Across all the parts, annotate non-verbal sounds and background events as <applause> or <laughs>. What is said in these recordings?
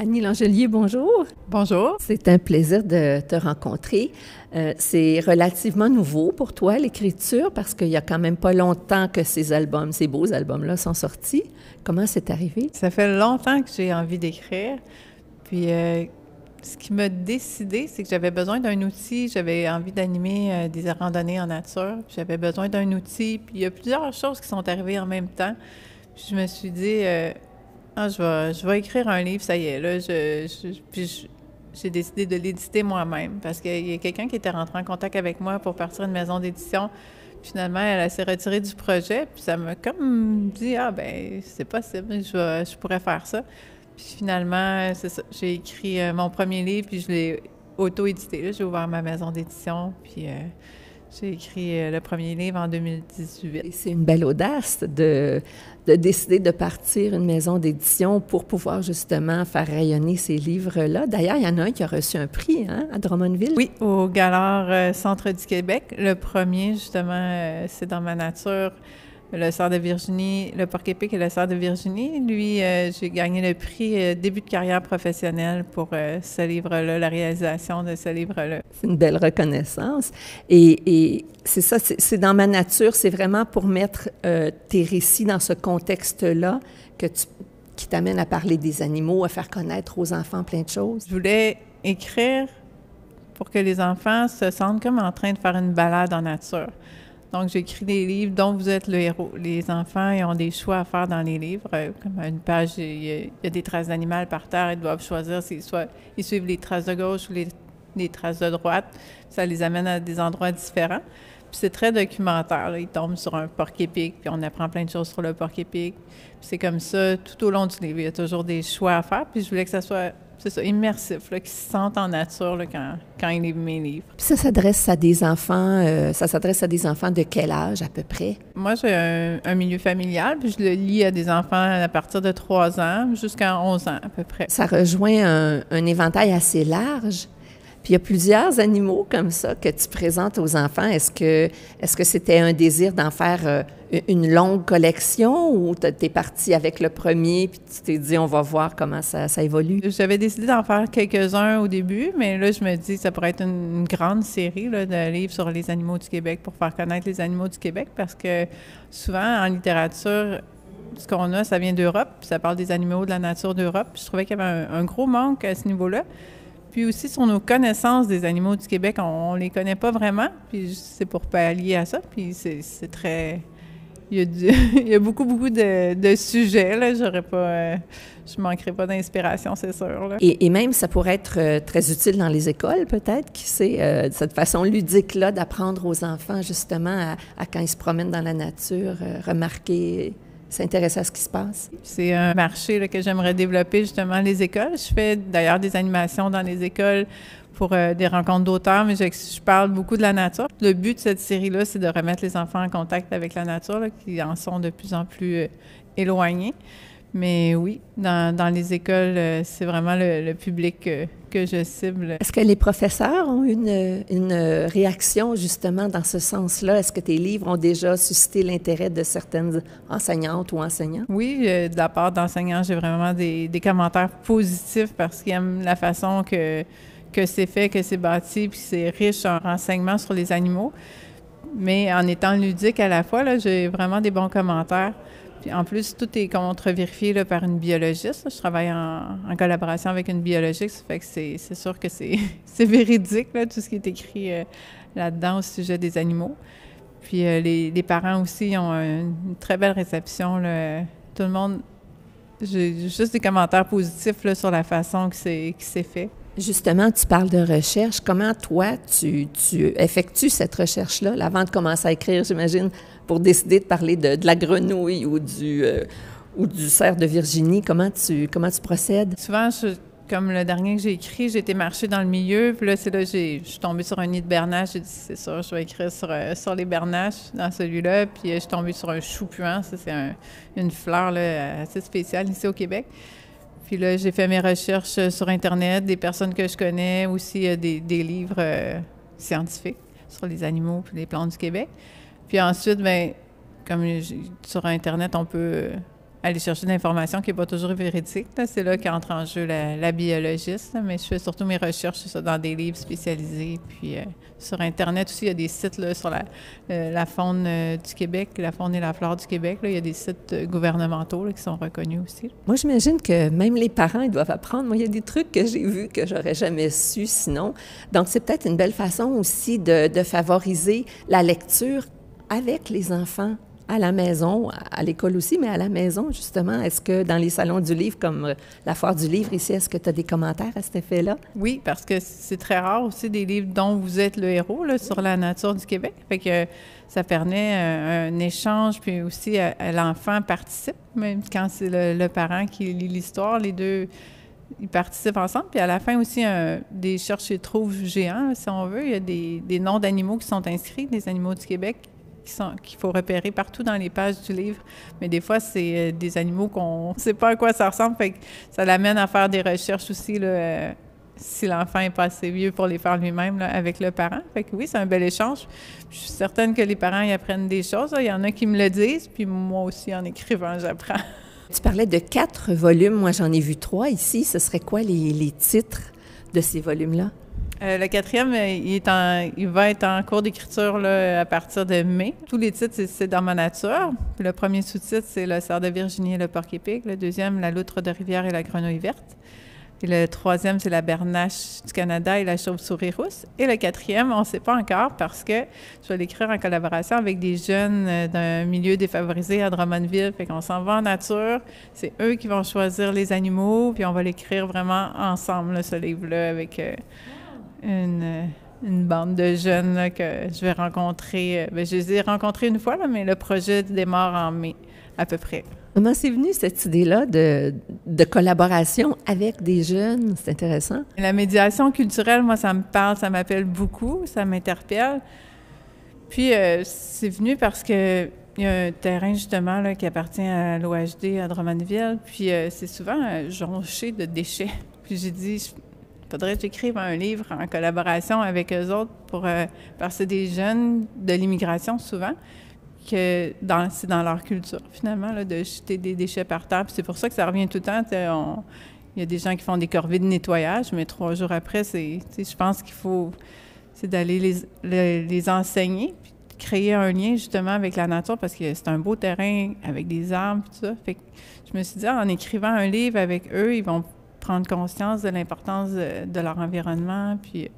Annie Langelier, bonjour. Bonjour. C'est un plaisir de te rencontrer. Euh, c'est relativement nouveau pour toi, l'écriture, parce qu'il y a quand même pas longtemps que ces albums, ces beaux albums-là sont sortis. Comment c'est arrivé? Ça fait longtemps que j'ai envie d'écrire. Puis, euh, ce qui m'a décidé, c'est que j'avais besoin d'un outil. J'avais envie d'animer euh, des randonnées en nature. J'avais besoin d'un outil. Puis, il y a plusieurs choses qui sont arrivées en même temps. Puis, je me suis dit, ah, je vais, écrire un livre, ça y est. Là, puis j'ai décidé de l'éditer moi-même parce qu'il y a quelqu'un qui était rentré en contact avec moi pour partir une maison d'édition. Finalement, elle, s'est retirée du projet, puis ça m'a comme dit Ah, ben, c'est possible, je, je pourrais faire ça. Puis finalement, c'est ça. J'ai écrit euh, mon premier livre, puis je l'ai auto-édité. J'ai ouvert ma maison d'édition, puis. Euh, j'ai écrit euh, le premier livre en 2018. C'est une belle audace de, de décider de partir une maison d'édition pour pouvoir justement faire rayonner ces livres-là. D'ailleurs, il y en a un qui a reçu un prix hein, à Drummondville. Oui, au Galard euh, Centre du Québec. Le premier, justement, euh, c'est dans ma nature le sort de Virginie, le porc-épic et le sort de Virginie. Lui, euh, j'ai gagné le prix euh, début de carrière professionnelle pour euh, ce livre-là, la réalisation de ce livre-là. C'est une belle reconnaissance. Et, c'est ça, c'est dans ma nature, c'est vraiment pour mettre tes récits dans ce contexte-là que tu, qui t'amène à parler des animaux, à faire connaître aux enfants plein de choses. Je voulais écrire pour que les enfants se sentent comme en train de faire une balade en nature. Donc, j'écris des livres dont vous êtes le héros. Les enfants, ont des choix à faire dans les livres. Euh, comme à une page, il y, a, des traces d'animal par terre. Ils doivent choisir s'ils ils suivent les traces de gauche ou les, traces de droite. Ça les amène à des endroits différents. Puis c'est très documentaire. Ils tombent sur un porc-épic, puis on apprend plein de choses sur le porc-épic. Puis c'est comme ça tout au long du livre. Il y a toujours des choix à faire. Puis je voulais que ça soit c'est ça, immersif, là, qui se sentent en nature là, quand, quand ils lisent mes livres. Puis ça s'adresse à des enfants, euh, ça s'adresse à des enfants de quel âge à peu près? Moi, j'ai un, milieu familial, puis je le lis à des enfants à partir de 3 ans jusqu'à 11 ans à peu près. Ça rejoint un, un éventail assez large. Il y a plusieurs animaux comme ça que tu présentes aux enfants. Est-ce que est-ce que c'était un désir d'en faire euh, une longue collection ou tu es parti avec le premier puis tu t'es dit on va voir comment ça, évolue? J'avais décidé d'en faire quelques-uns au début, mais là je me dis que ça pourrait être une, grande série de livres sur les animaux du Québec pour faire connaître les animaux du Québec parce que souvent en littérature, ce qu'on a, ça vient d'Europe, ça parle des animaux de la nature d'Europe. Je trouvais qu'il y avait un gros manque à ce niveau-là. Puis aussi sur nos connaissances des animaux du Québec, on, ne les connaît pas vraiment. Puis c'est pour pallier à ça. Puis c'est très. <laughs> Il y, a beaucoup, beaucoup de, sujets. Là. J'aurais. Euh, je manquerai pas d'inspiration, c'est sûr. Et, même, ça pourrait être euh, très utile dans les écoles, peut-être, qui sait, euh, cette façon ludique-là d'apprendre aux enfants, justement, à, quand ils se promènent dans la nature, remarquer s'intéresser à ce qui se passe. C'est un marché que j'aimerais développer justement les écoles. Je fais d'ailleurs des animations dans les écoles pour euh, des rencontres d'auteurs, mais je, parle beaucoup de la nature. Le but de cette série-là, c'est de remettre les enfants en contact avec la nature, qui en sont de plus en plus euh, éloignés. Mais oui, dans, dans les écoles, euh, c'est vraiment le, public que, que, je cible. Est-ce que les professeurs ont une, une réaction justement dans ce sens-là? Est-ce que tes livres ont déjà suscité l'intérêt de certaines enseignantes ou enseignants? Oui, euh, de la part d'enseignants, j'ai vraiment des, des, commentaires positifs parce qu'ils aiment la façon que, que c'est fait, que c'est bâti, puis c'est riche en renseignements sur les animaux. Mais en étant ludique à la fois, j'ai vraiment des bons commentaires. En plus, tout est contre-vérifié par une biologiste. Je travaille en, collaboration avec une biologiste, fait que c'est sûr que <laughs> c'est véridique, là, tout ce qui est écrit euh, là-dedans au sujet des animaux. Puis euh, les, parents aussi ont une très belle réception. Là. Tout le monde, j'ai juste des commentaires positifs là, sur la façon que c'est fait. Justement, tu parles de recherche. Comment toi, tu, tu effectues cette recherche-là? Avant de commencer à écrire, j'imagine, pour décider de parler de, la grenouille ou du, euh, ou du cerf de Virginie? Comment tu, procèdes? Souvent, comme le dernier que j'ai écrit, été marcher dans le milieu, puis là, c'est là je suis tombée sur un nid de bernache. J'ai dit, c'est ça, je vais écrire sur, euh, les bernaches dans celui-là. Puis euh, je suis tombée sur un chou puant. Ça, c'est une fleur assez spéciale ici au Québec. Puis là, j'ai fait mes recherches sur Internet, des personnes que je connais, aussi euh, des, des, livres euh, scientifiques sur les animaux et les plantes du Québec. Puis ensuite, bien, comme sur Internet, on peut aller chercher de l'information qui n'est pas toujours véridique. C'est là qu'entre en jeu la, biologiste. Mais je fais surtout mes recherches ça, dans des livres spécialisés. Puis euh, sur Internet aussi, il y a des sites là, sur la, euh, faune euh, du Québec, la faune et la flore du Québec. Là. Il y a des sites gouvernementaux qui sont reconnus aussi. Moi, j'imagine que même les parents, ils doivent apprendre. Moi, il y a des trucs que j'ai vus que j'aurais jamais su sinon. Donc, c'est peut-être une belle façon aussi de favoriser la lecture avec les enfants à la maison, à l'école aussi, mais à la maison, justement. Est-ce que dans les salons du livre, comme euh, la foire du livre ici, est-ce que tu as des commentaires à cet effet-là? Oui, parce que c'est très rare aussi des livres dont vous êtes le héros sur la nature du Québec. Ça permet euh, un, échange, puis aussi l'enfant participe, même quand c'est le, parent qui lit l'histoire, les deux ils participent ensemble. Puis à la fin aussi, des chercheurs trouvent géants, si on veut. Il y a des, des noms d'animaux qui sont inscrits, des animaux du Québec qu'il faut repérer partout dans les pages du livre. Mais des fois, c'est euh, des animaux qu'on ne <laughs> sait pas à quoi ça ressemble. Fait que ça l'amène à faire des recherches aussi, là, euh, si l'enfant n'est pas assez vieux pour les faire lui-même avec le parent. Fait que oui, c'est un bel échange. Je suis certaine que les parents y apprennent des choses. Il y en a qui me le disent, puis moi aussi, en écrivant, <laughs> j'apprends. Tu parlais de quatre volumes. Moi, j'en ai vu trois ici. Ce serait quoi les titres de ces volumes-là? Euh, le quatrième, euh, il, va être en cours d'écriture à partir de mai. Tous les titres, c'est dans ma nature. le premier sous-titre, c'est Le cerf de Virginie et le porc épic. Le deuxième, La loutre de rivière et la grenouille verte. Le troisième, c'est la bernache du Canada et la chauve-souris rousse. Et le quatrième, on ne sait pas encore parce que je vais l'écrire en collaboration avec des jeunes euh, d'un milieu défavorisé à Drummondville. Fait s'en va en nature. C'est eux qui vont choisir les animaux, puis on va l'écrire vraiment ensemble, ce livre-là, avec une, une bande de jeunes que je vais rencontrer. Euh, ben, je les ai rencontrés une fois, là, mais le projet démarre en mai, à peu près. Comment c'est venu cette idée-là de, de, collaboration avec des jeunes? C'est intéressant. La médiation culturelle, moi, ça me parle, ça m'appelle beaucoup, ça m'interpelle. Puis, euh, c'est venu parce que il y a un terrain, justement, là, qui appartient à l'OHD à Drummondville, puis euh, c'est souvent jonché de déchets. <laughs> Puis j'ai dit, faudrait que un livre en collaboration avec eux autres pour euh, parce que c'est des jeunes de l'immigration souvent que dans c'est dans leur culture finalement de jeter des déchets par terre. c'est pour ça que ça revient tout le temps. il y a des gens qui font des corvées de nettoyage, mais trois jours après, je pense qu'il faut c'est d'aller les, les, enseigner puis créer un lien justement avec la nature parce que c'est un beau terrain avec des arbres ça. Fait que je me suis dit en écrivant un livre avec eux, ils vont prendre conscience de l'importance de, leur environnement. Puis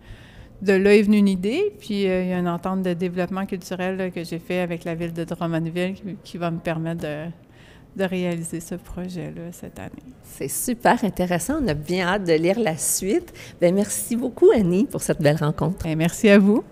de là est venue une idée, puis euh, il y a une entente de développement culturel que j'ai fait avec la ville de Drummondville qui, va me permettre de, de réaliser ce projet-là cette année. C'est super intéressant. On a bien hâte de lire la suite. Bien, merci beaucoup, Annie, pour cette belle rencontre. Bien, merci à vous.